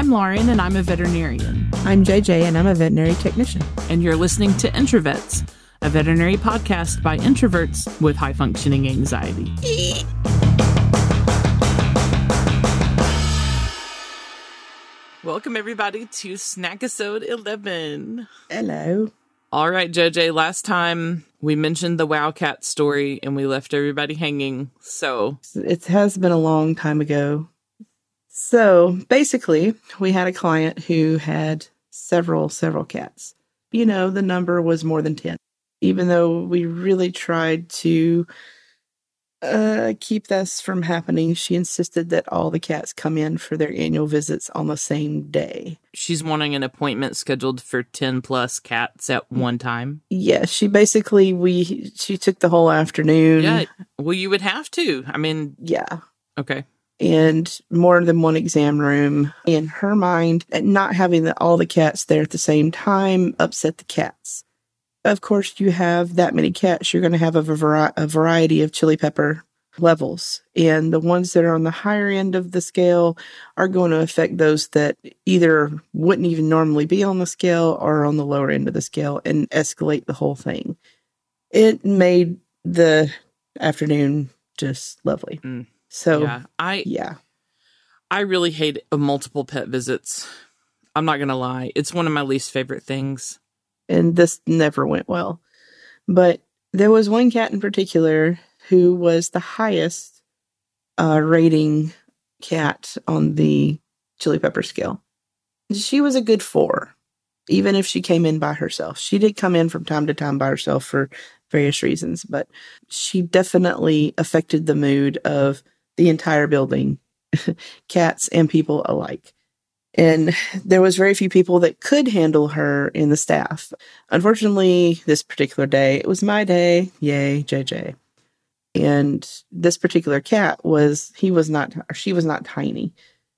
I'm Lauren, and I'm a veterinarian. I'm JJ, and I'm a veterinary technician. And you're listening to Introvets, a veterinary podcast by introverts with high functioning anxiety. Welcome, everybody, to Snackisode 11. Hello. All right, JJ, last time we mentioned the Wow Cat story and we left everybody hanging. So it has been a long time ago. So basically, we had a client who had several, several cats. You know, the number was more than 10. Even though we really tried to uh, keep this from happening, she insisted that all the cats come in for their annual visits on the same day. She's wanting an appointment scheduled for 10 plus cats at one time. Yeah, she basically we she took the whole afternoon. Yeah. Well, you would have to. I mean, yeah. Okay and more than one exam room. In her mind, not having the, all the cats there at the same time upset the cats. Of course, you have that many cats, you're going to have a, a variety of chili pepper levels. And the ones that are on the higher end of the scale are going to affect those that either wouldn't even normally be on the scale or on the lower end of the scale and escalate the whole thing. It made the afternoon just lovely. Mm. So yeah, I yeah, I really hate multiple pet visits. I'm not gonna lie; it's one of my least favorite things. And this never went well. But there was one cat in particular who was the highest uh, rating cat on the chili pepper scale. She was a good four, even if she came in by herself. She did come in from time to time by herself for various reasons, but she definitely affected the mood of the entire building, cats and people alike. And there was very few people that could handle her in the staff. Unfortunately, this particular day, it was my day. Yay, JJ. And this particular cat was, he was not, or she was not tiny.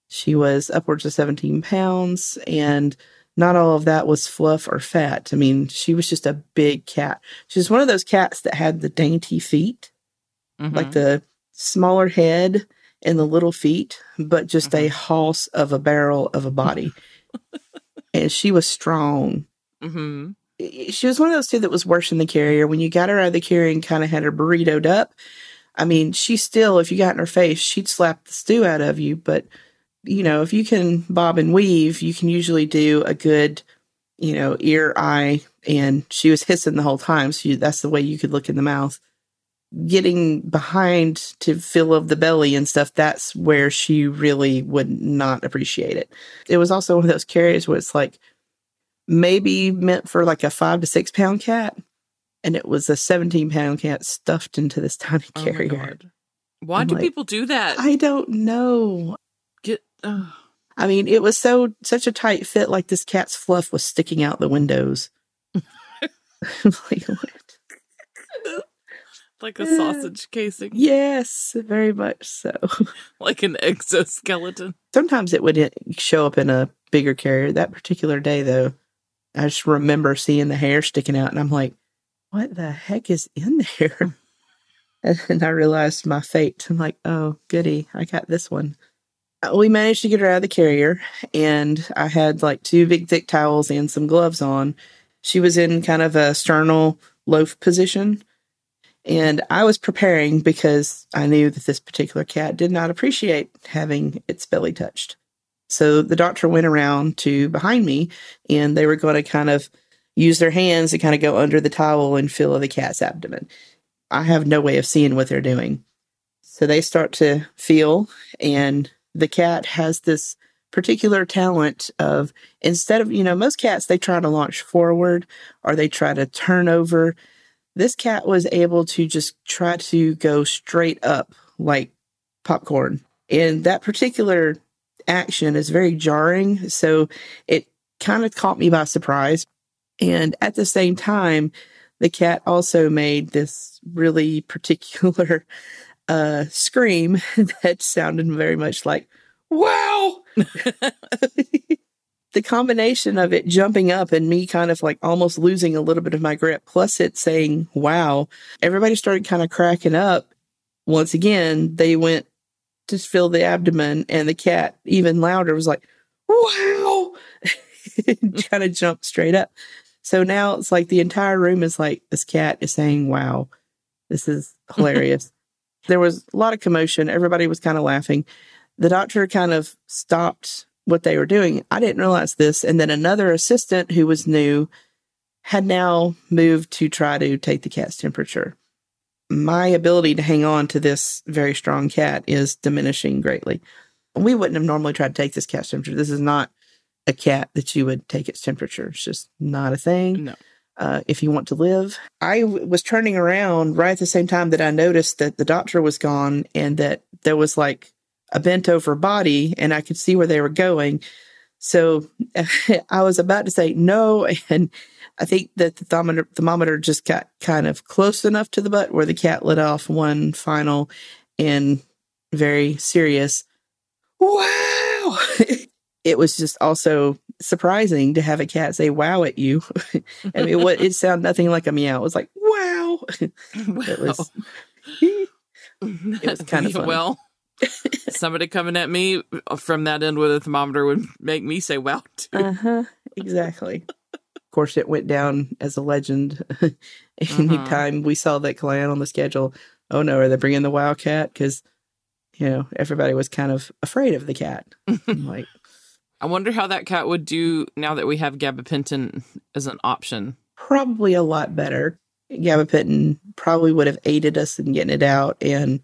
She was upwards of 17 pounds, and not all of that was fluff or fat. I mean, she was just a big cat. She was one of those cats that had the dainty feet, mm-hmm. like the smaller head and the little feet, but just mm-hmm. a hoss of a barrel of a body. and she was strong. Mm-hmm. She was one of those two that was worse than the carrier. When you got her out of the carrier and kind of had her burritoed up, I mean, she still, if you got in her face, she'd slap the stew out of you. But, you know, if you can bob and weave, you can usually do a good, you know, ear, eye, and she was hissing the whole time. So you, that's the way you could look in the mouth getting behind to fill of the belly and stuff, that's where she really would not appreciate it. It was also one of those carriers where it's like maybe meant for like a five to six pound cat, and it was a 17 pound cat stuffed into this tiny oh carrier. Why I'm do like, people do that? I don't know. Get. Uh... I mean, it was so such a tight fit, like this cat's fluff was sticking out the windows. like, like a sausage casing. Yes, very much so. like an exoskeleton. Sometimes it would uh, show up in a bigger carrier. That particular day, though, I just remember seeing the hair sticking out, and I'm like, what the heck is in there? and then I realized my fate. I'm like, oh, goody, I got this one. Uh, we managed to get her out of the carrier, and I had like two big thick towels and some gloves on. She was in kind of a sternal loaf position and I was preparing because I knew that this particular cat did not appreciate having its belly touched. So the doctor went around to behind me and they were going to kind of use their hands to kind of go under the towel and feel the cat's abdomen. I have no way of seeing what they're doing. So they start to feel, and the cat has this particular talent of instead of, you know, most cats, they try to launch forward or they try to turn over this cat was able to just try to go straight up like popcorn. And that particular action is very jarring. So it kind of caught me by surprise. And at the same time, the cat also made this really particular uh, scream that sounded very much like, wow. the combination of it jumping up and me kind of like almost losing a little bit of my grip, plus it saying, wow, everybody started kind of cracking up. Once again, they went to fill the abdomen, and the cat, even louder, was like, wow, kind of jumped straight up. So now it's like the entire room is like this cat is saying, wow, this is hilarious. there was a lot of commotion. Everybody was kind of laughing. The doctor kind of stopped what they were doing. I didn't realize this. And then another assistant who was new had now moved to try to take the cat's temperature. My ability to hang on to this very strong cat is diminishing greatly. We wouldn't have normally tried to take this cat's temperature. This is not a cat that you would take its temperature. It's just not a thing. No. Uh, if you want to live, I w- was turning around right at the same time that I noticed that the doctor was gone and that there was like a bent over body and I could see where they were going. So I was about to say no. And I think that the thermometer, thermometer just got kind of close enough to the butt where the cat let off one final and very serious, wow. it was just also surprising to have a cat say wow at you. I mean, what it sounded nothing like a meow. It was like, wow. wow. It was, it was kind of fun. Well, somebody coming at me from that end with a thermometer would make me say wow. Uh-huh. Exactly. of course, it went down as a legend. Anytime Uh-huh. we saw that clan on the schedule, oh no, are they bringing the wildcat? Because, you know, everybody was kind of afraid of the cat. Like, I wonder how that cat would do now that we have gabapentin as an option. probably a lot better. Gabapentin probably would have aided us in getting it out and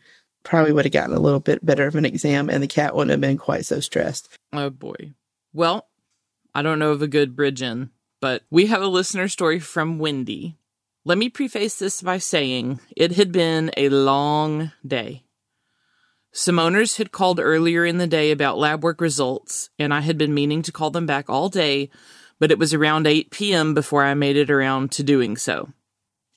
probably would have gotten a little bit better of an exam, and the cat wouldn't have been quite so stressed. Oh boy. Well, I don't know of a good bridge in, but we have a listener story from Wendy. Let me preface this by saying it had been a long day. Some owners had called earlier in the day about lab work results, and I had been meaning to call them back all day, but it was around 8 p.m. before I made it around to doing so.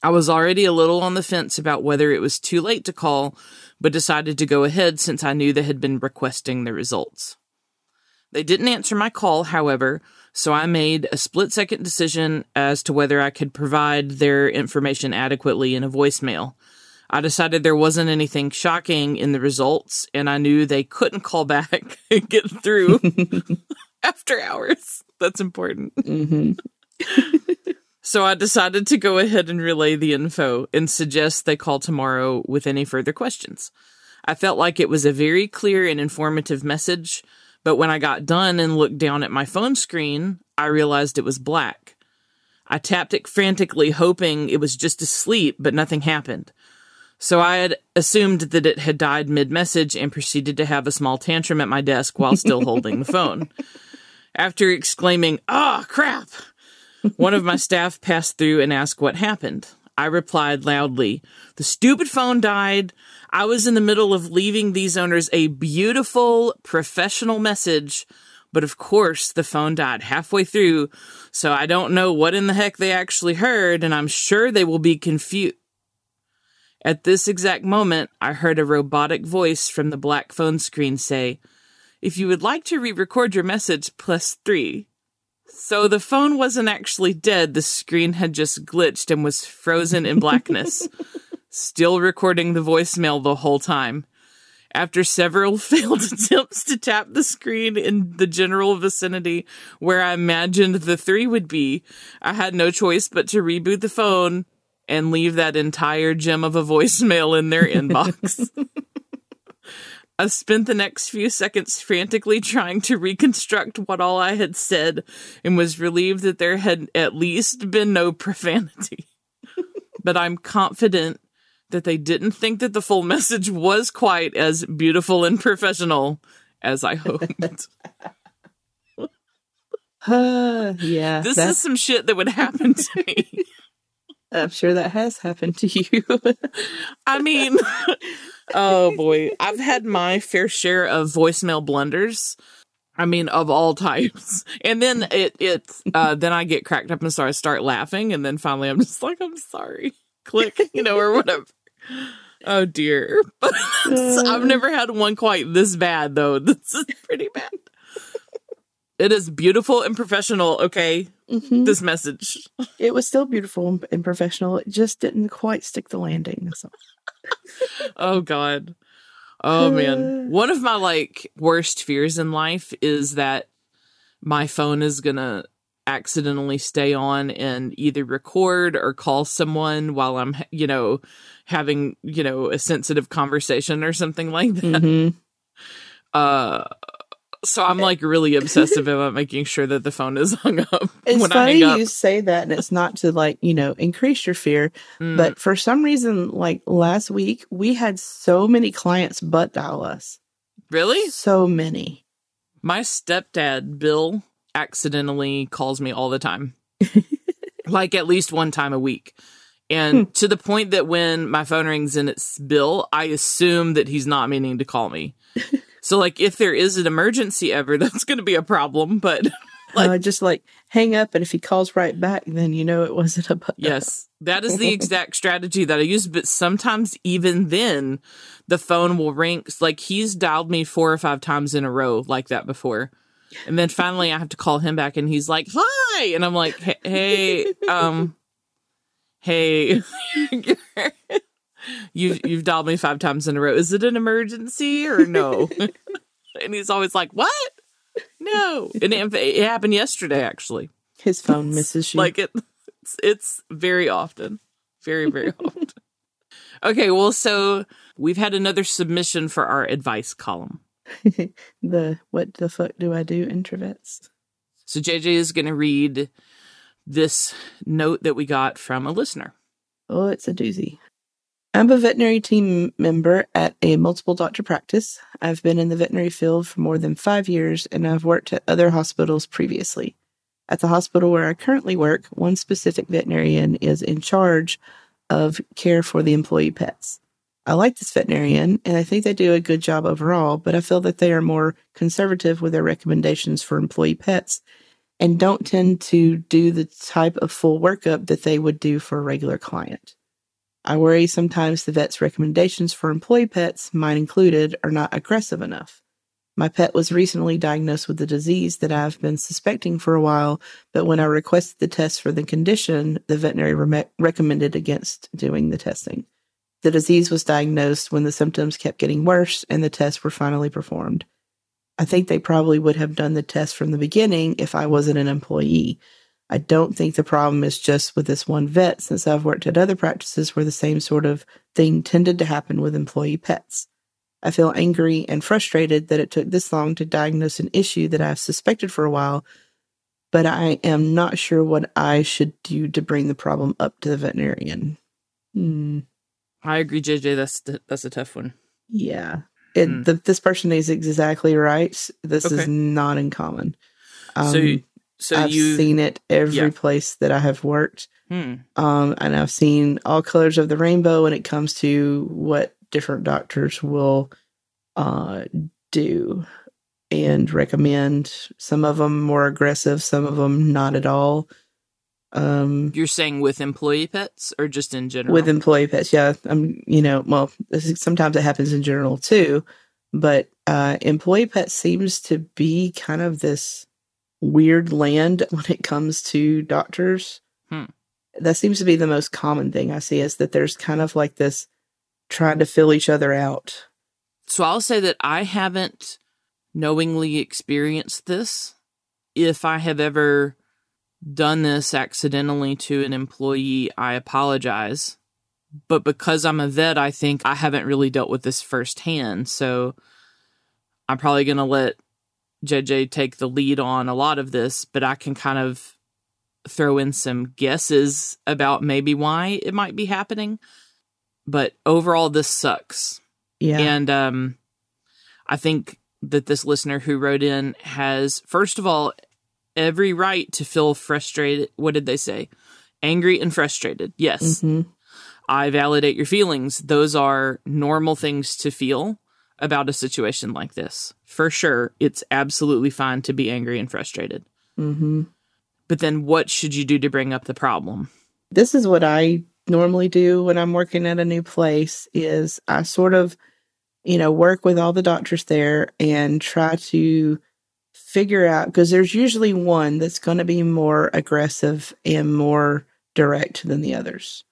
I was already a little on the fence about whether it was too late to call, but decided to go ahead since I knew they had been requesting the results. They didn't answer my call, however, so I made a split second decision as to whether I could provide their information adequately in a voicemail. I decided there wasn't anything shocking in the results, and I knew they couldn't call back and get through after hours. That's important. hmm So I decided to go ahead and relay the info and suggest they call tomorrow with any further questions. I felt like it was a very clear and informative message, but when I got done and looked down at my phone screen, I realized it was black. I tapped it frantically, hoping it was just asleep, but nothing happened. So I had assumed that it had died mid message and proceeded to have a small tantrum at my desk while still holding the phone. After exclaiming, Ah, crap! One of my staff passed through and asked what happened. I replied loudly, The stupid phone died. I was in the middle of leaving these owners a beautiful, professional message, but of course the phone died halfway through, so I don't know what in the heck they actually heard, and I'm sure they will be confused. At this exact moment, I heard a robotic voice from the black phone screen say, If you would like to re record your message, plus three. So the phone wasn't actually dead, the screen had just glitched and was frozen in blackness, still recording the voicemail the whole time. After several failed attempts to tap the screen in the general vicinity where I imagined the three would be, I had no choice but to reboot the phone and leave that entire gem of a voicemail in their inbox. I spent the next few seconds frantically trying to reconstruct what all I had said and was relieved that there had at least been no profanity. but I'm confident that they didn't think that the full message was quite as beautiful and professional as I hoped. Uh, yeah, this is some shit that would happen to me. I'm sure that has happened to you. I mean, oh boy, I've had my fair share of voicemail blunders. I mean, of all types. And then it, it, uh, then I get cracked up and so I start laughing. And then finally I'm just like, I'm sorry. Click, you know, or whatever. Oh dear. But I've never had one quite this bad though. This is pretty bad. It is beautiful and professional. Okay. Mhm. This message. It was still beautiful and professional. It just didn't quite stick the landing. All. Oh god. Oh man. One of my like worst fears in life is that my phone is going to accidentally stay on and either record or call someone while I'm, you know, having, you know, a sensitive conversation or something like that. Mhm. Uh so I'm like really obsessive about making sure that the phone is hung up It's when I funny up. you say that, and it's not to like you know increase your fear, Mm, but for some reason, like last week, we had so many clients butt dial us. really? So many. My stepdad, Bill, accidentally calls me all the time. like at least one time a week. And to the point that when my phone rings and it's Bill, I assume that he's not meaning to call me. so like if there is an emergency ever, that's going to be a problem, but Like- uh, just like hang up, and if he calls right back, then you know it wasn't a yes, that is the exact strategy that I use, but sometimes even then the phone will ring like he's dialed me four or five times in a row like that before. And then finally I have to call him back and he's like, "Hi." And I'm like, "Hey, hey um hey, you you've dialed me five times in a row. Is it an emergency or no?" and he's always like, "What? No." And it, it happened yesterday actually. His phone misses you. Like it, it's, it's very often, very very often. Okay, well, so we've had another submission for our advice column. the what the fuck do I do introverts? So JJ is going to read this note that we got from a listener. Oh, it's a doozy. I'm a veterinary team member at a multiple doctor practice. I've been in the veterinary field for more than five years and I've worked at other hospitals previously. At the hospital where I currently work, one specific veterinarian is in charge of care for the employee pets. I like this veterinarian and I think they do a good job overall, but I feel that they are more conservative with their recommendations for employee pets and don't tend to do the type of full workup that they would do for a regular client. I worry sometimes the vet's recommendations for employee pets, mine included, are not aggressive enough. My pet was recently diagnosed with a disease that I've been suspecting for a while, but when I requested the test for the condition, the veterinary re- recommended against doing the testing. The disease was diagnosed when the symptoms kept getting worse and the tests were finally performed. I think they probably would have done the test from the beginning if I wasn't an employee. I don't think the problem is just with this one vet, since I've worked at other practices where the same sort of thing tended to happen with employee pets. I feel angry and frustrated that it took this long to diagnose an issue that I've suspected for a while, but I am not sure what I should do to bring the problem up to the veterinarian. Hmm. I agree, JJ. That's that's a tough one. Yeah. It, Hmm. the, this person is exactly right. This is not uncommon. Um, so I've you seen it every Yeah. place that I have worked. hmm, Um, and I've seen all colors of the rainbow when it comes to what different doctors will uh, do and recommend. Some of them more aggressive, some of them not at all. Um, you're saying with employee pets or just in general? with employee pets, yeah. I'm, you know, well, this is- sometimes it happens in general too, but uh, employee pets seems to be kind of this weird land when it comes to doctors. Hmm. That seems to be the most common thing I see is that there's kind of like this trying to fill each other out. So I'll say that I haven't knowingly experienced this. If I have ever done this accidentally to an employee, I apologize. But because I'm a vet, I think I haven't really dealt with this firsthand. So I'm probably going to let JJ take the lead on a lot of this, but I can kind of throw in some guesses about maybe why it might be happening. But overall, this sucks. Yeah. And um, I think that this listener who wrote in has, first of all, every right to feel frustrated. What did they say? Angry and frustrated. Yes, Mhm. I validate your feelings. Those are normal things to feel about a situation like this. For sure, it's absolutely fine to be angry and frustrated. Mhm. But then what should you do to bring up the problem? this is what I normally do when I'm working at a new place is I sort of you know work with all the doctors there and try to figure out because there's usually one that's going to be more aggressive and more direct than the others.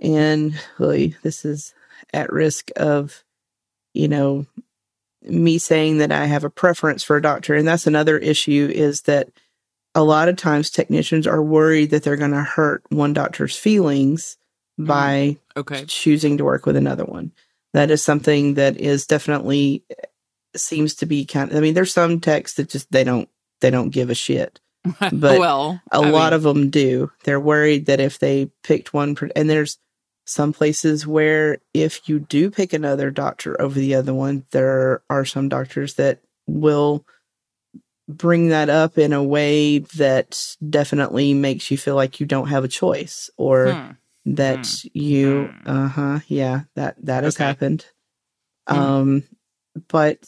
And really this is at risk of you know me saying that I have a preference for a doctor. And that's another issue is that a lot of times technicians are worried that they're going to hurt one doctor's feelings mm. by Okay. choosing to work with another one. That is something that is definitely eh, seems to be kind of, I mean, there's some techs that just, they don't, they don't give a shit. But well, A lot of them do. They're worried that if they picked one, and there's some places where if you do pick another doctor over the other one, there are some doctors that will bring that up in a way that definitely makes you feel like you don't have a choice or Hmm. that you Hmm. uh-huh yeah that that has Okay. happened Hmm. um but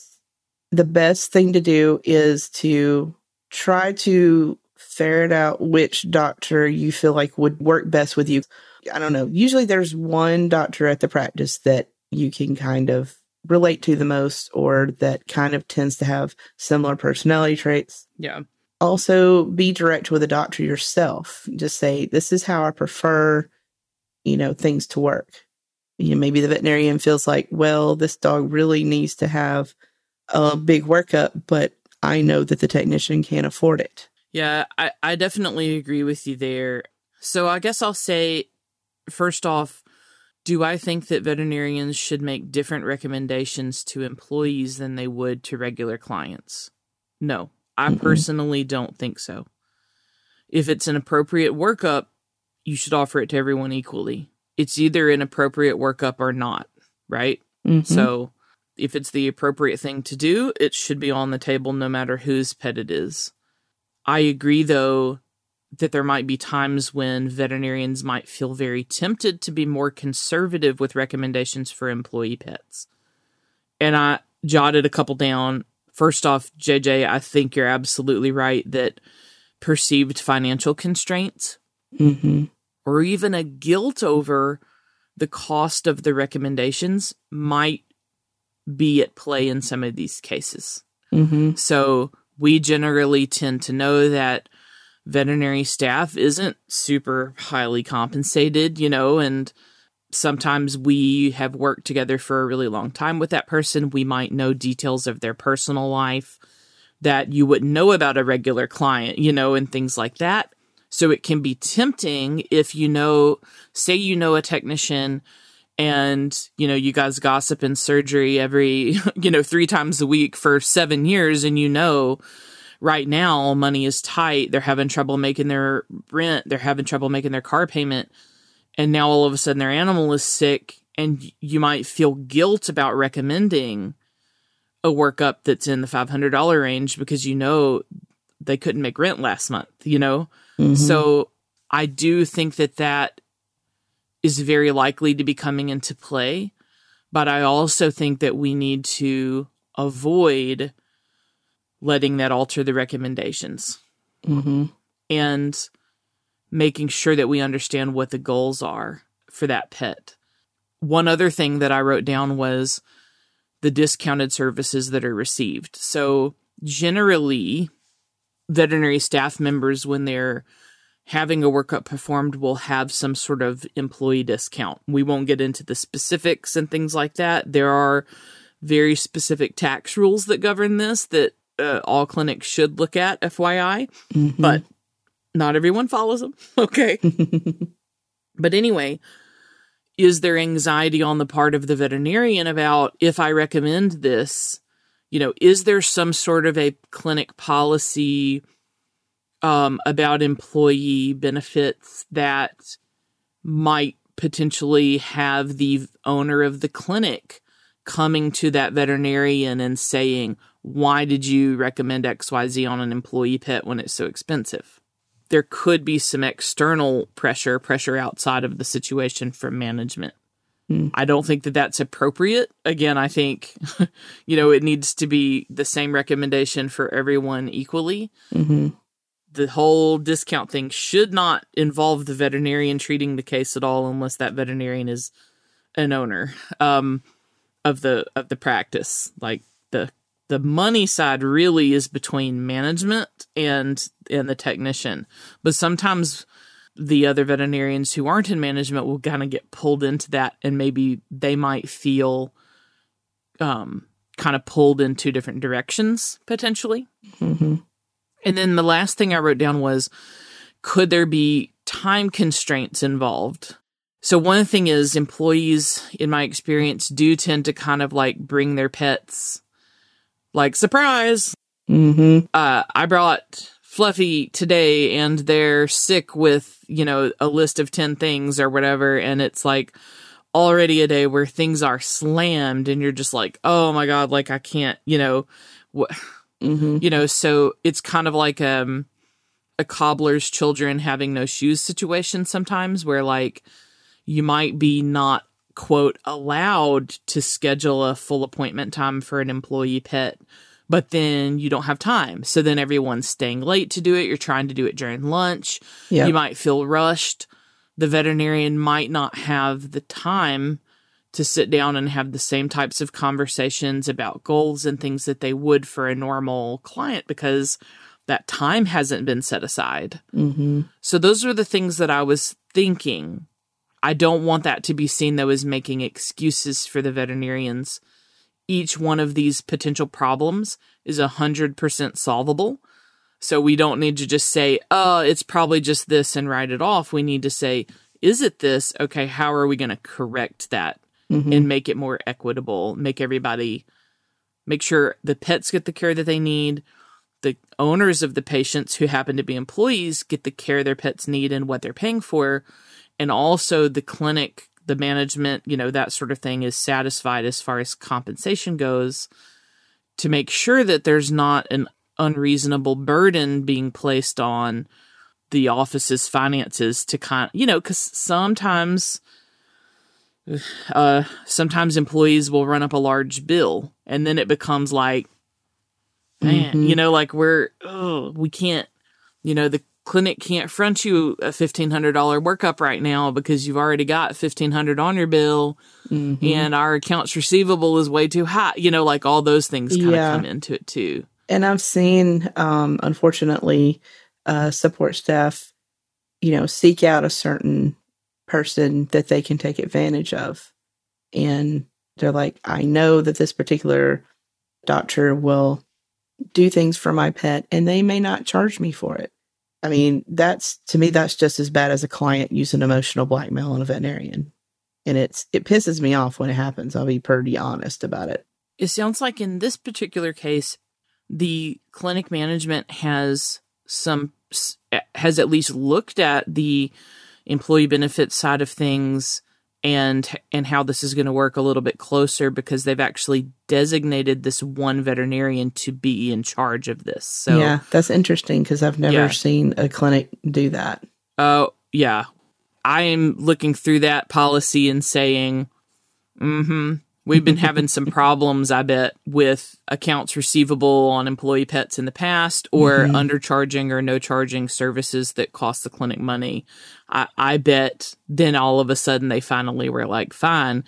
the best thing to do is to try to ferret out which doctor you feel like would work best with you i don't know usually there's one doctor at the practice that you can kind of relate to the most or that kind of tends to have similar personality traits Yeah. also be direct with a doctor yourself. Just say, this is how I prefer, you know, things to work. You know, maybe the veterinarian feels like, well, this dog really needs to have a big workup, but I know that the technician can't afford it. Yeah, I, I definitely agree with you there. So I guess I'll say, first off, do I think that veterinarians should make different recommendations to employees than they would to regular clients? No, I Mm-mm. personally don't think so. If it's an appropriate workup, you should offer it to everyone equally. It's either an appropriate workup or not, right? Mhm. So if it's the appropriate thing to do, it should be on the table no matter whose pet it is. I agree, though, that there might be times when veterinarians might feel very tempted to be more conservative with recommendations for employee pets. And I jotted a couple down. First off, JJ, I think you're absolutely right that perceived financial constraints Mhm. or even a guilt over the cost of the recommendations might be at play in some of these cases. Mhm. So we generally tend to know that veterinary staff isn't super highly compensated, you know, and sometimes we have worked together for a really long time with that person. We might know details of their personal life that you wouldn't know about a regular client, you know, and things like that. So it can be tempting if you know, say, you know, a technician and, you know, you guys gossip in surgery every, you know, three times a week for seven years and you know, right now money is tight. They're having trouble making their rent. They're having trouble making their car payment. And now all of a sudden their animal is sick and you might feel guilt about recommending a workup that's in the $500 range because you know they couldn't make rent last month, you know? Mhm. So I do think that that is very likely to be coming into play, but I also think that we need to avoid letting that alter the recommendations Mhm. and making sure that we understand what the goals are for that pet. One other thing that I wrote down was the discounted services that are received. So, generally, veterinary staff members, when they're having a workup performed, will have some sort of employee discount. We won't get into the specifics and things like that. There are very specific tax rules that govern this that uh, all clinics should look at, FYI Mhm. but not everyone follows them. Okay. but anyway, is there anxiety on the part of the veterinarian about if I recommend this? You know, is there some sort of a clinic policy um, about employee benefits that might potentially have the owner of the clinic coming to that veterinarian and saying, Why did you recommend XYZ on an employee pet when it's so expensive? There could be some external pressure, pressure outside of the situation from management. Hmm. I don't think that that's appropriate. Again, I think, you know, it needs to be the same recommendation for everyone equally Mhm. the whole discount thing should not involve the veterinarian treating the case at all unless that veterinarian is an owner um, of the of the practice like the money side really is between management and and the technician but sometimes the other veterinarians who aren't in management will kind of get pulled into that and maybe they might feel um kind of pulled in two different directions potentially. hmm And then the last thing I wrote down was could there be time constraints involved? So, one thing is employees, in my experience, do tend to kind of like bring their pets, like, surprise, hmm uh, I brought Fluffy today and they're sick with, you know, a list of 10 things or whatever. And it's like already a day where things are slammed and you're just like, oh my God, like I can't, you know, what, hmm you know, so it's kind of like, um, a cobbler's children having no shoes situation sometimes where like you might be not quote allowed to schedule a full appointment time for an employee pet but then you don't have time so then everyone's staying late to do it you're trying to do it during lunch Yeah. you might feel rushed the veterinarian might not have the time to sit down and have the same types of conversations about goals and things that they would for a normal client because that time hasn't been set aside. hmm So those are the things that I was thinking. I don't want that to be seen though as making excuses for the veterinarians. Each one of these potential problems is a hundred percent solvable. So we don't need to just say, oh, it's probably just this and write it off. We need to say, is it this? Okay, how are we going to correct that hmm and make it more equitable? Make everybody, make sure the pets get the care that they need. The owners of the patients who happen to be employees get the care their pets need and what they're paying for. And also the clinic, the management, you know, that sort of thing is satisfied as far as compensation goes to make sure that there's not an unreasonable burden being placed on the office's finances to kind you know because sometimes uh sometimes employees will run up a large bill and then it becomes like man Mhm. you know like we're oh we can't you know the clinic can't front you a $1500 workup right now because you've already got 1500 on your bill hmm and our accounts receivable is way too high you know like all those things kind of Yeah. come into it too And I've seen, um, unfortunately, uh, support staff, you know, seek out a certain person that they can take advantage of. And they're like, I know that this particular doctor will do things for my pet and they may not charge me for it. I mean, that's to me, that's just as bad as a client using emotional blackmail on a veterinarian. And it's, it pisses me off when it happens. I'll be pretty honest about it. it sounds like in this particular case the clinic management has some has at least looked at the employee benefits side of things and and how this is going to work a little bit closer because they've actually designated this one veterinarian to be in charge of this so yeah, that's interesting because I've never Yeah. seen a clinic do that. Oh, yeah. I am looking through that policy and saying, mm hmm. We've been having some problems, I bet, with accounts receivable on employee pets in the past or Mhm. undercharging or no charging services that cost the clinic money. I, I bet then all of a sudden they finally were like, fine,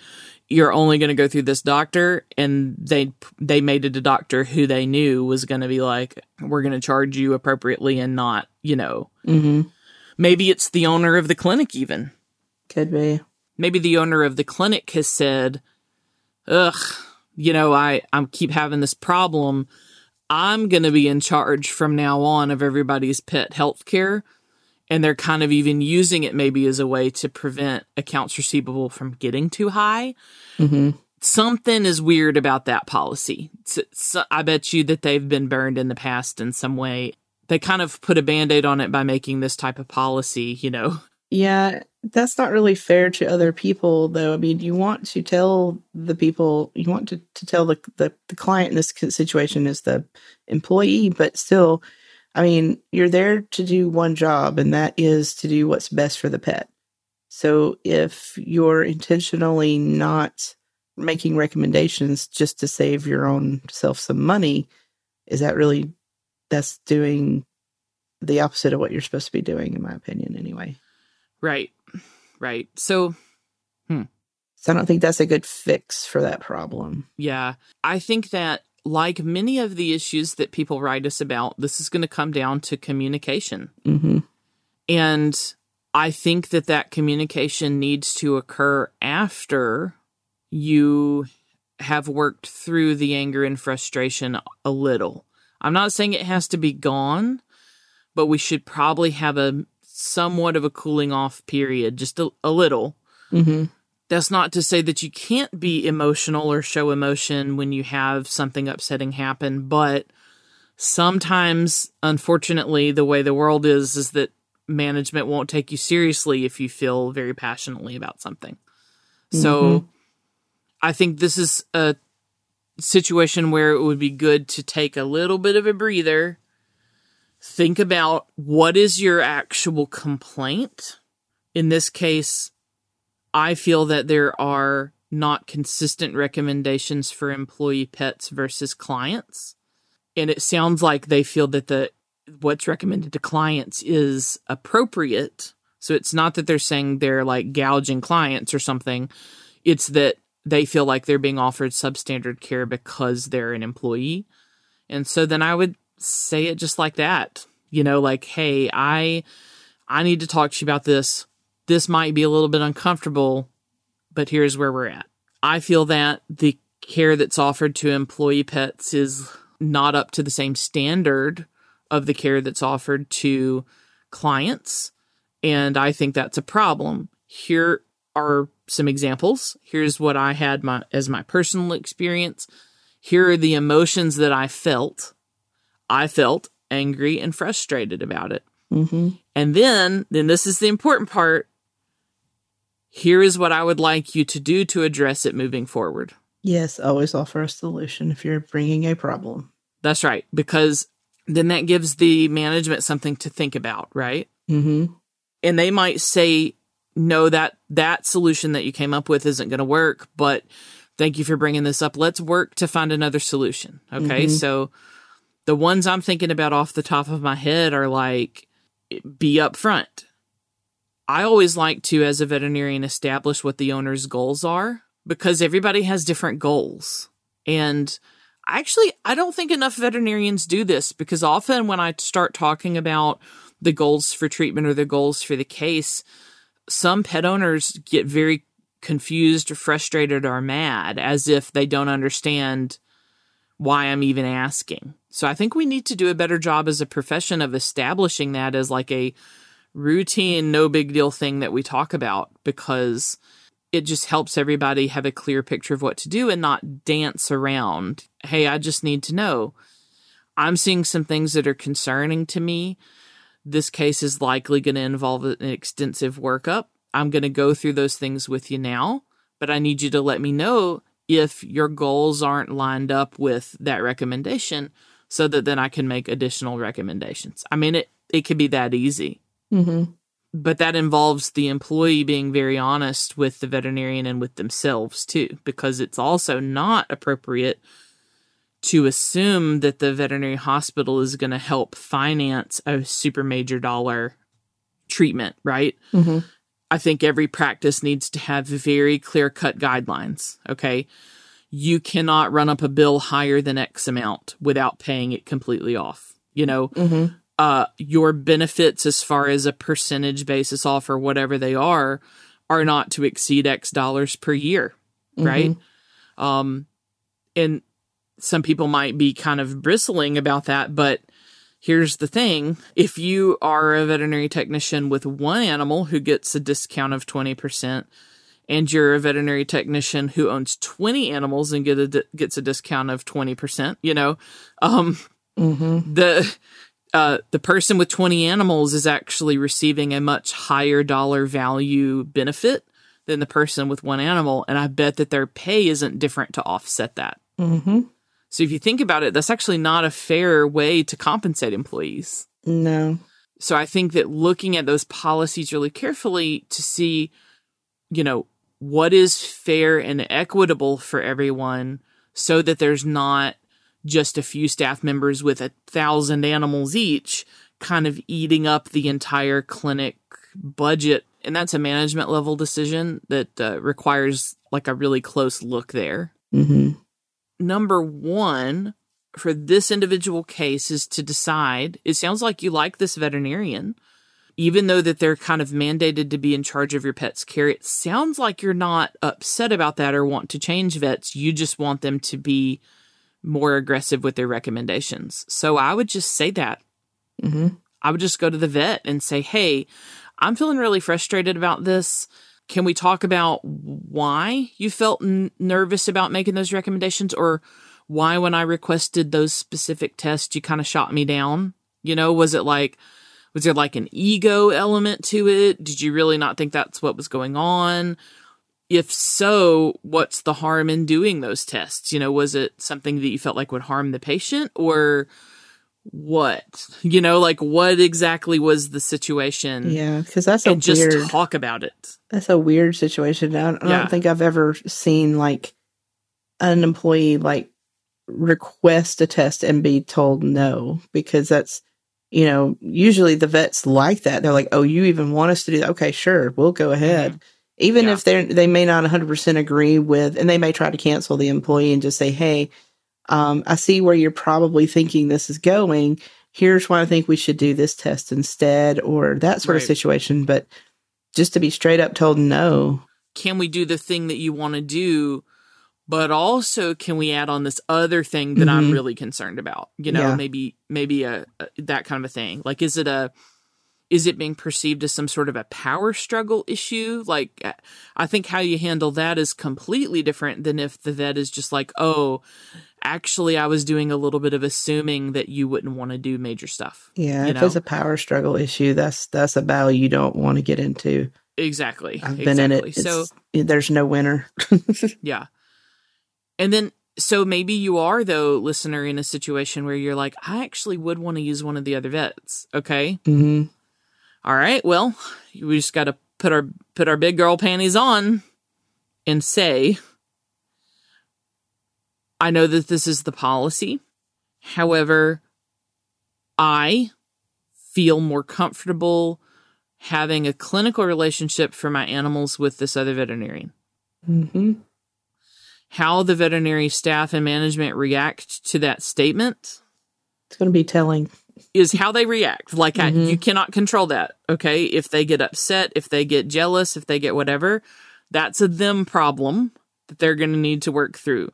you're only going to go through this doctor. And they, they made it a doctor who they knew was going to be like, we're going to charge you appropriately and not, you know, hmm Maybe it's the owner of the clinic, even. Could be. Maybe the owner of the clinic has said, Ugh, you know, I, I keep having this problem. I'm going to be in charge from now on of everybody's pet health care. And they're kind of even using it maybe as a way to prevent accounts receivable from getting too high. hmm Something is weird about that policy. So, so I bet you that they've been burned in the past in some way. They kind of put a band aid on it by making this type of policy, you know. Yeah, that's not really fair to other people, though. I mean, you want to tell the people, you want to, to tell the, the, the client in this situation is the employee, but still, I mean, you're there to do one job, and that is to do what's best for the pet. So if you're intentionally not making recommendations just to save your own self some money, is that really that's doing the opposite of what you're supposed to be doing, in my opinion, anyway. Right. Right. So, So I don't think that's a good fix for that problem. yeah, I think that like many of the issues that people write us about, this is going to come down to communication. hmm And I think that that communication needs to occur after you have worked through the anger and frustration a little. I'm not saying it has to be gone, but we should probably have a somewhat of a cooling off period, just a, a little. Mm-hmm. That's not to say that you can't be emotional or show emotion when you have something upsetting happen, but sometimes, unfortunately, the way the world is, is that management won't take you seriously if you feel very passionately about something. So Mhm. I think this is a situation where it would be good to take a little bit of a breather, think about what is your actual complaint. In this case, I feel that there are not consistent recommendations for employee pets versus clients. And it sounds like they feel that the what's recommended to clients is appropriate. So it's not that they're saying they're like gouging clients or something. It's that they feel like they're being offered substandard care because they're an employee. And so then I would say it just like that. You know, like, hey, I I need to talk to you about this. This might be a little bit uncomfortable, but here's where we're at. I feel that the care that's offered to employee pets is not up to the same standard of the care that's offered to clients. And I think that's a problem. Here are some examples. Here's what I had my as my personal experience. Here are the emotions that I felt. I felt angry and frustrated about it. Mm-hmm. And then, then this is the important part. Here is what I would like you to do to address it moving forward. Yes, always offer a solution if you're bringing a problem. That's right, because then that gives the management something to think about, right? Mm-hmm. And they might say, no, that that solution that you came up with isn't going to work, but thank you for bringing this up. Let's work to find another solution. Okay. Mhm. So the ones I'm thinking about off the top of my head are like, be upfront. I always like to, as a veterinarian, establish what the owner's goals are because everybody has different goals. And actually, I don't think enough veterinarians do this because often when I start talking about the goals for treatment or the goals for the case, some pet owners get very confused or frustrated or mad as if they don't understand why I'm even asking. So I think we need to do a better job as a profession of establishing that as like a routine, no big deal thing that we talk about because it just helps everybody have a clear picture of what to do and not dance around. Hey, I just need to know. I'm seeing some things that are concerning to me. This case is likely going to involve an extensive workup. I'm going to go through those things with you now, but I need you to let me know if your goals aren't lined up with that recommendation so that then I can make additional recommendations. I mean, it, it could be that easy Mm-hmm. but that involves the employee being very honest with the veterinarian and with themselves too because it's also not appropriate to assume that the veterinary hospital is going to help finance a super major dollar treatment right Mm-hmm. I think every practice needs to have very clear cut guidelines. Okay. You cannot run up a bill higher than X amount without paying it completely off. You know, Mm-hmm. uh, your benefits as far as a percentage basis off or whatever they are are not to exceed X dollars per year, right? Um, and some people might be kind of bristling about that, but here's the thing if you are a veterinary technician with one animal who gets a discount of 20%, and you're a veterinary technician who owns 20 animals and get a, gets a discount of 20%, you know, um, Mm-hmm. the uh, the person with 20 animals is actually receiving a much higher dollar value benefit than the person with one animal and i bet that their pay isn't different to offset that Mm-hmm. so if you think about it that's actually not a fair way to compensate employees No. so i think that looking at those policies really carefully to see you know what is fair and equitable for everyone so that there's not just a few staff members with a thousand animals each kind of eating up the entire clinic budget. And that's a management level decision that uh, requires like a really close look there. Mm-hmm. number one for this individual case is to decide it sounds like you like this veterinarian even though that they're kind of mandated to be in charge of your pet's care, it sounds like you're not upset about that or want to change vets. You just want them to be more aggressive with their recommendations. So I would just say that. Mm-hmm. I would just go to the vet and say, Hey, I'm feeling really frustrated about this. Can we talk about why you felt n- nervous about making those recommendations or why, when I requested those specific tests, you kind of shot me down? You know, was it like, was there like an ego element to it? Did you really not think that's what was going on? If so, what's the harm in doing those tests? You know, was it something that you felt like would harm the patient or what? You know, like what exactly was the situation? Yeah, because that's a and just weird. talk about it. That's a weird situation. I don't, I Yeah. don't think I've ever seen like an employee like request a test and be told no because that's you know usually the vets like that. They're like, "Oh, you even want us to do that? Okay, sure, we'll go ahead." Even Mm-hmm. Yeah. if they they may not 100% agree with and they may try to cancel the employee and just say, "Hey, um, I see where you're probably thinking this is going. Here's why I think we should do this test instead, or that sort of situation. But just to be straight up told no, Can we do the thing that you want to do? But also, can we add on this other thing that I'm Mhm. really concerned about? You know, Yeah. maybe maybe a, a that kind of a thing. Like, is it a is it being perceived as some sort of a power struggle issue? Like, uh, I think how you handle that is completely different than if the vet is just like, oh, actually, I was doing a little bit of assuming that you wouldn't want to do major stuff. yeah, You if it's a power struggle issue, that's that's a battle you don't want to get into. Exactly. I've been in exactly. it. So there's no winner. Yeah. And then, so maybe you are, though, listener, in a situation where you're like, I actually would want to use one of the other vets. Okay. hmm All right. Well, we just got to put our, put our big girl panties on and say, I know that this is the policy. However, I feel more comfortable having a clinical relationship for my animals with this other veterinarian. hmm how the veterinary staff and management react to that statement It's going to be telling. is how they react. Like I, Mhm. you cannot control that. Okay, if they get upset, if they get jealous, if they get whatever, that's a them problem that they're going to need to work through.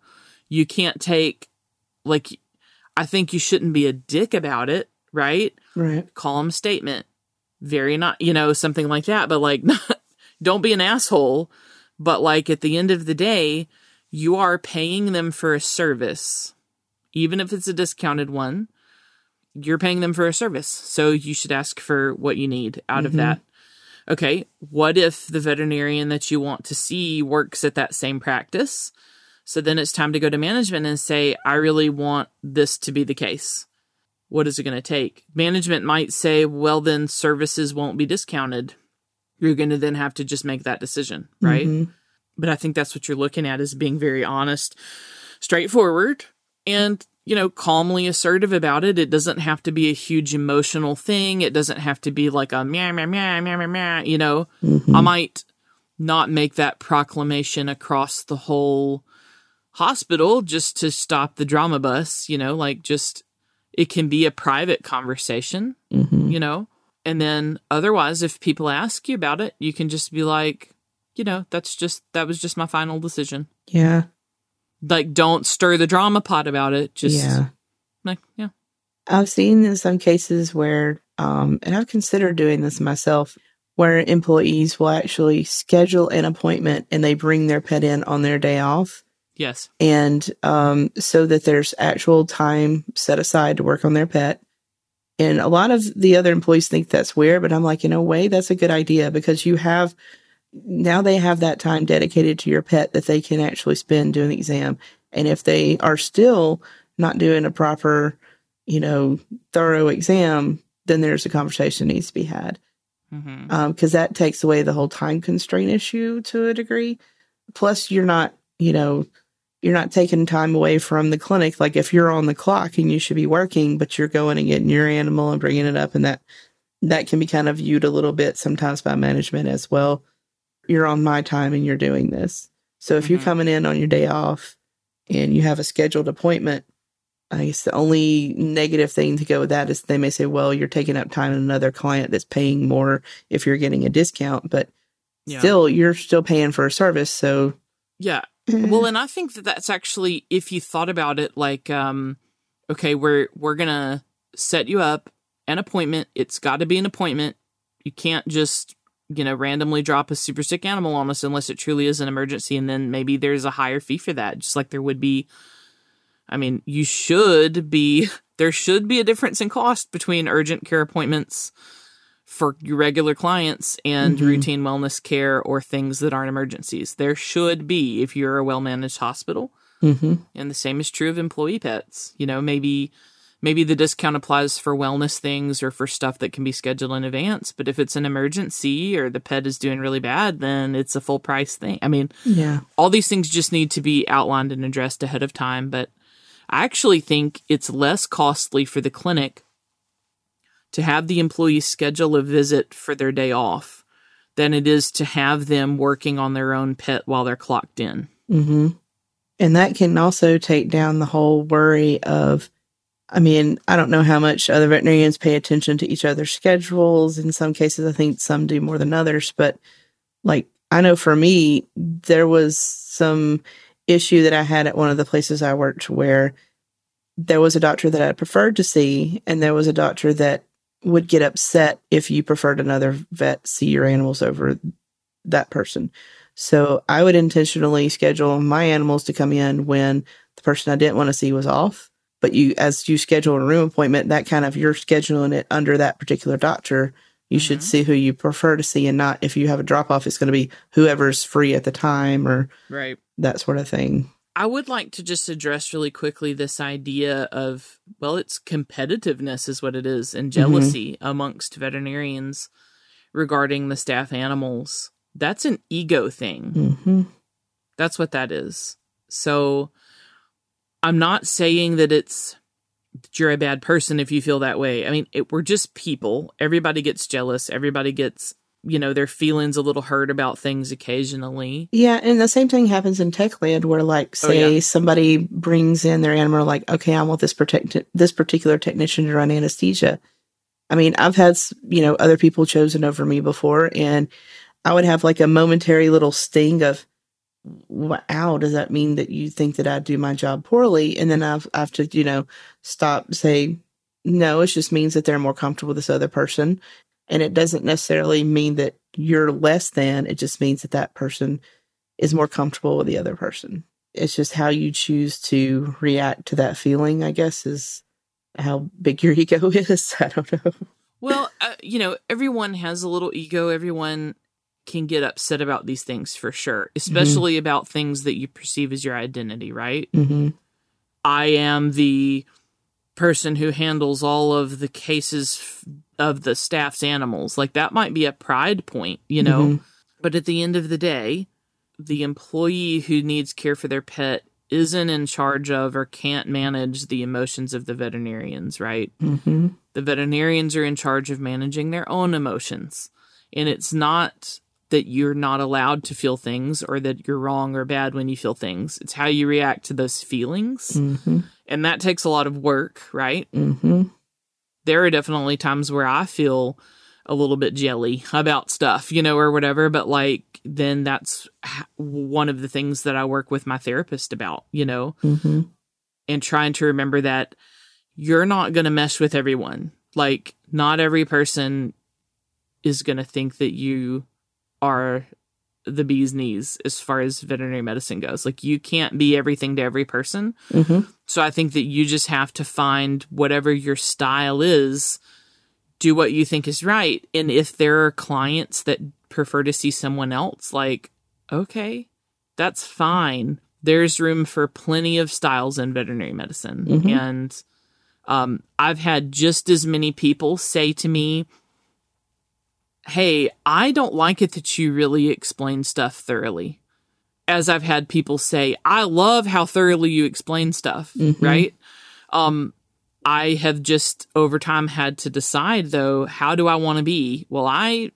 You can't take like I think you shouldn't be a dick about it, right? Right. Calm statement, very not you know something like that. But like, don't be an asshole. But like at the end of the day, you are paying them for a service, even if it's a discounted one. You're paying them for a service, so you should ask for what you need out of Mhm. that. Okay, what if the veterinarian that you want to see works at that same practice? So then it's time to go to management and say, I really want this to be the case. What is it going to take? Management might say, well, then services won't be discounted. You're going to then have to just make that decision, right? Mhm. But I think that's what you're looking at is being very honest, straightforward, and, you know, calmly assertive about it. It doesn't have to be a huge emotional thing. It doesn't have to be like a meow, meow, meow, meow, meow, meow, you know? Mhm. I might not make that proclamation across the whole hospital just to stop the drama bus, you know, like just it can be a private conversation, Mhm. you know? And then otherwise if people ask you about it, you can just be like, you know, that's just that was just my final decision. Yeah. Like don't stir the drama pot about it. Just yeah. like, yeah. I've seen in some cases where, um, and I've considered doing this myself, where employees will actually schedule an appointment and they bring their pet in on their day off. Yes. And um, so that there's actual time set aside to work on their pet. And a lot of the other employees think that's weird, but I'm like, in a way, that's a good idea because you have now they have that time dedicated to your pet that they can actually spend doing the exam. And if they are still not doing a proper, you know, thorough exam, then there's a conversation that needs to be had mm-hmm. um, because that takes away the whole time constraint issue to a degree. Plus, you're not, you know, you're not taking time away from the clinic. Like if you're on the clock and you should be working, but you're going and getting your animal and bringing it up, and that that can be kind of viewed a little bit sometimes by management as well. You're on my time and you're doing this. So if you're Mhm. coming in on your day off and you have a scheduled appointment, I guess the only negative thing to go with that is they may say, well, you're taking up time in another client that's paying more if you're getting a discount, but Yeah. still, you're still paying for a service. So, Yeah. Well, and I think that that's actually if you thought about it like um okay, we're we're going to set you up an appointment. It's got to be an appointment. You can't just, you know, randomly drop a super sick animal on us unless it truly is an emergency and then maybe there's a higher fee for that, just like there would be I mean, you should be there should be a difference in cost between urgent care appointments for your regular clients and Mhm. routine wellness care or things that aren't emergencies. There should be if you're a well-managed hospital. hmm And the same is true of employee pets. You know, maybe maybe the discount applies for wellness things or for stuff that can be scheduled in advance, but if it's an emergency or the pet is doing really bad, then it's a full price thing. I mean, yeah. all these things just need to be outlined and addressed ahead of time. But I actually think it's less costly for the clinic to have the employee schedule a visit for their day off than it is to have them working on their own pet while they're clocked in. hmm And that can also take down the whole worry of, I mean, I don't know how much other veterinarians pay attention to each other's schedules. In some cases, I think some do more than others. But like, I know for me, there was some issue that I had at one of the places I worked where there was a doctor that I preferred to see, and there was a doctor that would get upset if you preferred another vet see your animals over that person. So I would intentionally schedule my animals to come in when the person I didn't want to see was off. But you, as you schedule a room appointment, that kind of you're scheduling it under that particular doctor. You should Mhm. see who you prefer to see, and not if you have a drop off, it's going to be whoever's free at the time or Right. that sort of thing. I would like to just address really quickly this idea of, well, it's competitiveness is what it is, and jealousy amongst veterinarians regarding the staff animals. That's an ego thing. hmm That's what that is. So I'm not saying that it's that you're a bad person if you feel that way. I mean, it, we're just people. Everybody gets jealous. Everybody gets, you know, their feelings a little hurt about things occasionally. Yeah, and the same thing happens in Techland, where like Oh, say yeah. somebody brings in their animal, like okay, I want this protect this particular technician to run anesthesia. I mean, I've had you know other people chosen over me before, and I would have like a momentary little sting of, "Wow, does that mean that you think that I do my job poorly?" And then I've I have to you know stop say, "No, it just means that they're more comfortable with this other person." And it doesn't necessarily mean that you're less than. It just means that that person is more comfortable with the other person. It's just how you choose to react to that feeling, I guess, is how big your ego is. I don't know. Well, uh, you know, everyone has a little ego. Everyone can get upset about these things for sure, especially about things that you perceive as your identity, right? Mm-hmm. I am the person who handles all of the cases of the staff's animals. Like that might be a pride point, you know? Mhm. But at the end of the day, the employee who needs care for their pet isn't in charge of or can't manage the emotions of the veterinarians, right? Mm-hmm. The veterinarians are in charge of managing their own emotions. And it's not that you're not allowed to feel things or that you're wrong or bad when you feel things. It's how you react to those feelings. Mm-hmm. And that takes a lot of work, right? Mm-hmm. There are definitely times where I feel a little bit jelly about stuff, you know, or whatever. But like, then that's one of the things that I work with my therapist about, you know, Mm-hmm. and trying to remember that you're not going to mesh with everyone. Like, not every person is going to think that you are the bee's knees as far as veterinary medicine goes. Like, you can't be everything to every person. Mm-hmm. So I think that you just have to find whatever your style is, do what you think is right. And if there are clients that prefer to see someone else, like, okay, that's fine. There's room for plenty of styles in veterinary medicine. Mhm. And um, I've had just as many people say to me, Hey, I don't like it that you really explain stuff thoroughly. As I've had people say, I love how thoroughly you explain stuff, Mhm. right? Um, I have just over time had to decide though, how do I want to be? Well, I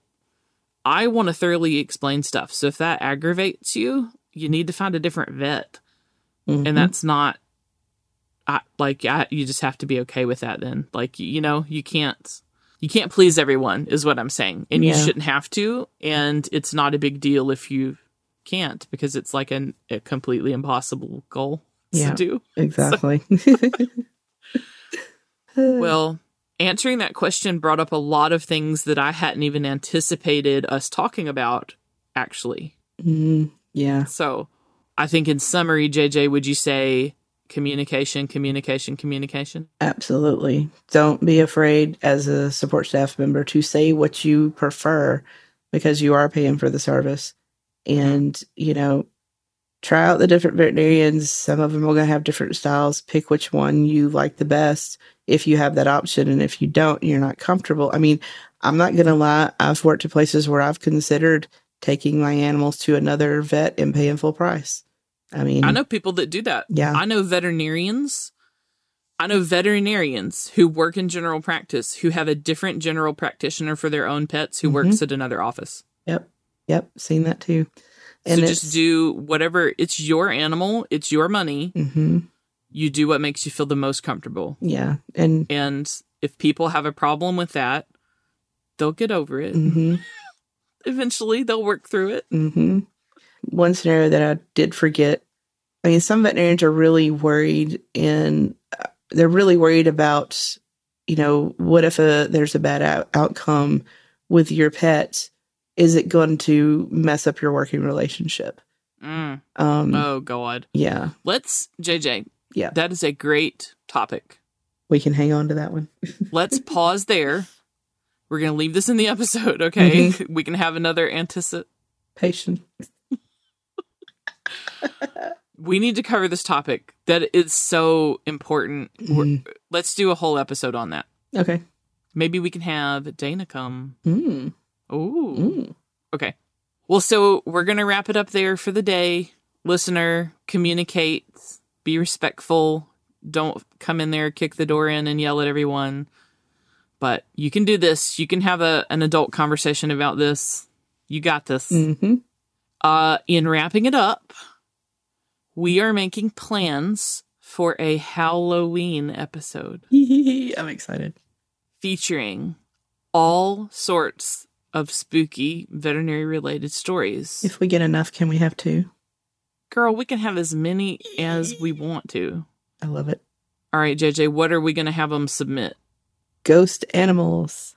I want to thoroughly explain stuff. So if that aggravates you, you need to find a different vet. Mm-hmm. And that's not I, like I, you just have to be okay with that. Then, like you know, you can't you can't please everyone, is what I'm saying, and you shouldn't have to. And it's not a big deal if you can't, because it's like an, a completely impossible goal Yeah. to do. Exactly. Well, answering that question brought up a lot of things that I hadn't even anticipated us talking about, actually. Mm, yeah. So, I think in summary, JJ, would you say communication, communication, communication? Absolutely. Don't be afraid as a support staff member to say what you prefer because you are paying for the service. And, you know, try out the different veterinarians. Some of them are going to have different styles. Pick which one you like the best if you have that option. And if you don't, you're not comfortable. I mean, I'm not going to lie. I've worked at places where I've considered taking my animals to another vet and paying full price. I mean, I know people that do that. Yeah. I know veterinarians. I know veterinarians who work in general practice who have a different general practitioner for their own pets who works at another office. Yep. Yep. Seen that too. so just do whatever. It's your animal. It's your money. hmm You do what makes you feel the most comfortable. Yeah. And And if people have a problem with that, they'll get over it. hmm Eventually, they'll work through it. One scenario that I did forget. I mean, some veterinarians are really worried, and uh, they're really worried about, you know, what if a, there's a bad out- outcome with your pet? Is it going to mess up your working relationship? Mm. Um, Oh, God. Yeah, Let's, JJ, yeah, that is a great topic. we can hang on to that one. Let's pause there. We're going to leave this in the episode, okay? Mm-hmm. We can have another anticipate. We need to cover this topic. That is so important. Mm. Let's do a whole episode on that. Okay. Maybe we can have Dana come. Mm. Ooh. Mm. Okay. Well, so we're going to wrap it up there for the day. Listener, communicate, be respectful. Don't come in there, kick the door in, and yell at everyone. But you can do this. You can have a, an adult conversation about this. You got this. hmm Uh, in wrapping it up, we are making plans for a Halloween episode I'm excited. featuring all sorts of spooky veterinary related stories. If we get enough, can we have two? Girl, we can have as many as we want to. I love it. All right, JJ, what are we going to have them submit? Ghost animals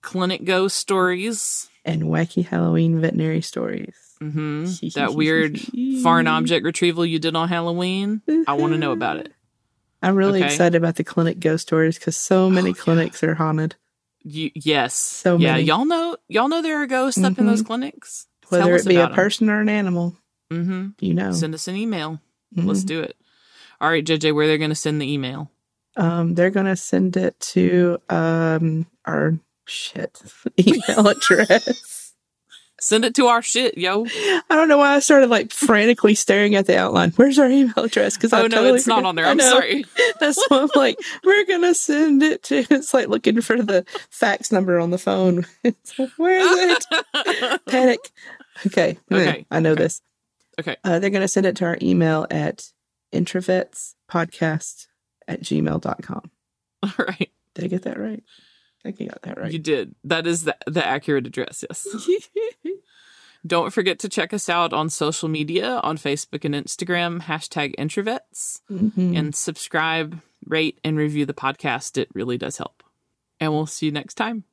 Clinic ghost stories. and wacky Halloween veterinary stories. Hmm That weird foreign object retrieval you did on Halloween. I want to know about it. I'm really Okay. excited about the clinic ghost stories because so many Oh, yeah. clinics are haunted. You, yes. So yeah, many. y'all know y'all know there are ghosts up in those Mhm. clinics. Whether it be a person or an animal, Mm-hmm. you know. Send us an email. Let's do it. All right, JJ, where they're going to send the email? Um, they're gonna send it to um our shit email address. Send it to our shit, yo. I don't know why I started like frantically staring at the outline. Where's our email address? Because Oh no, it's not on there. I'm sorry. That's why I'm like, we're gonna send it to. It's like looking for the fax number on the phone. Like, Where is it? Panic. Okay. Okay. I know Okay. this. Okay. Uh, they're gonna send it to our email at introvetspodcast at gmail.com. All right. Did I get that right? I think I got that right. You did. That is the, the accurate address, yes. Don't forget to check us out on social media on Facebook and Instagram, hashtag introvets, Mhm. and subscribe, rate, and review the podcast. It really does help. And we'll see you next time.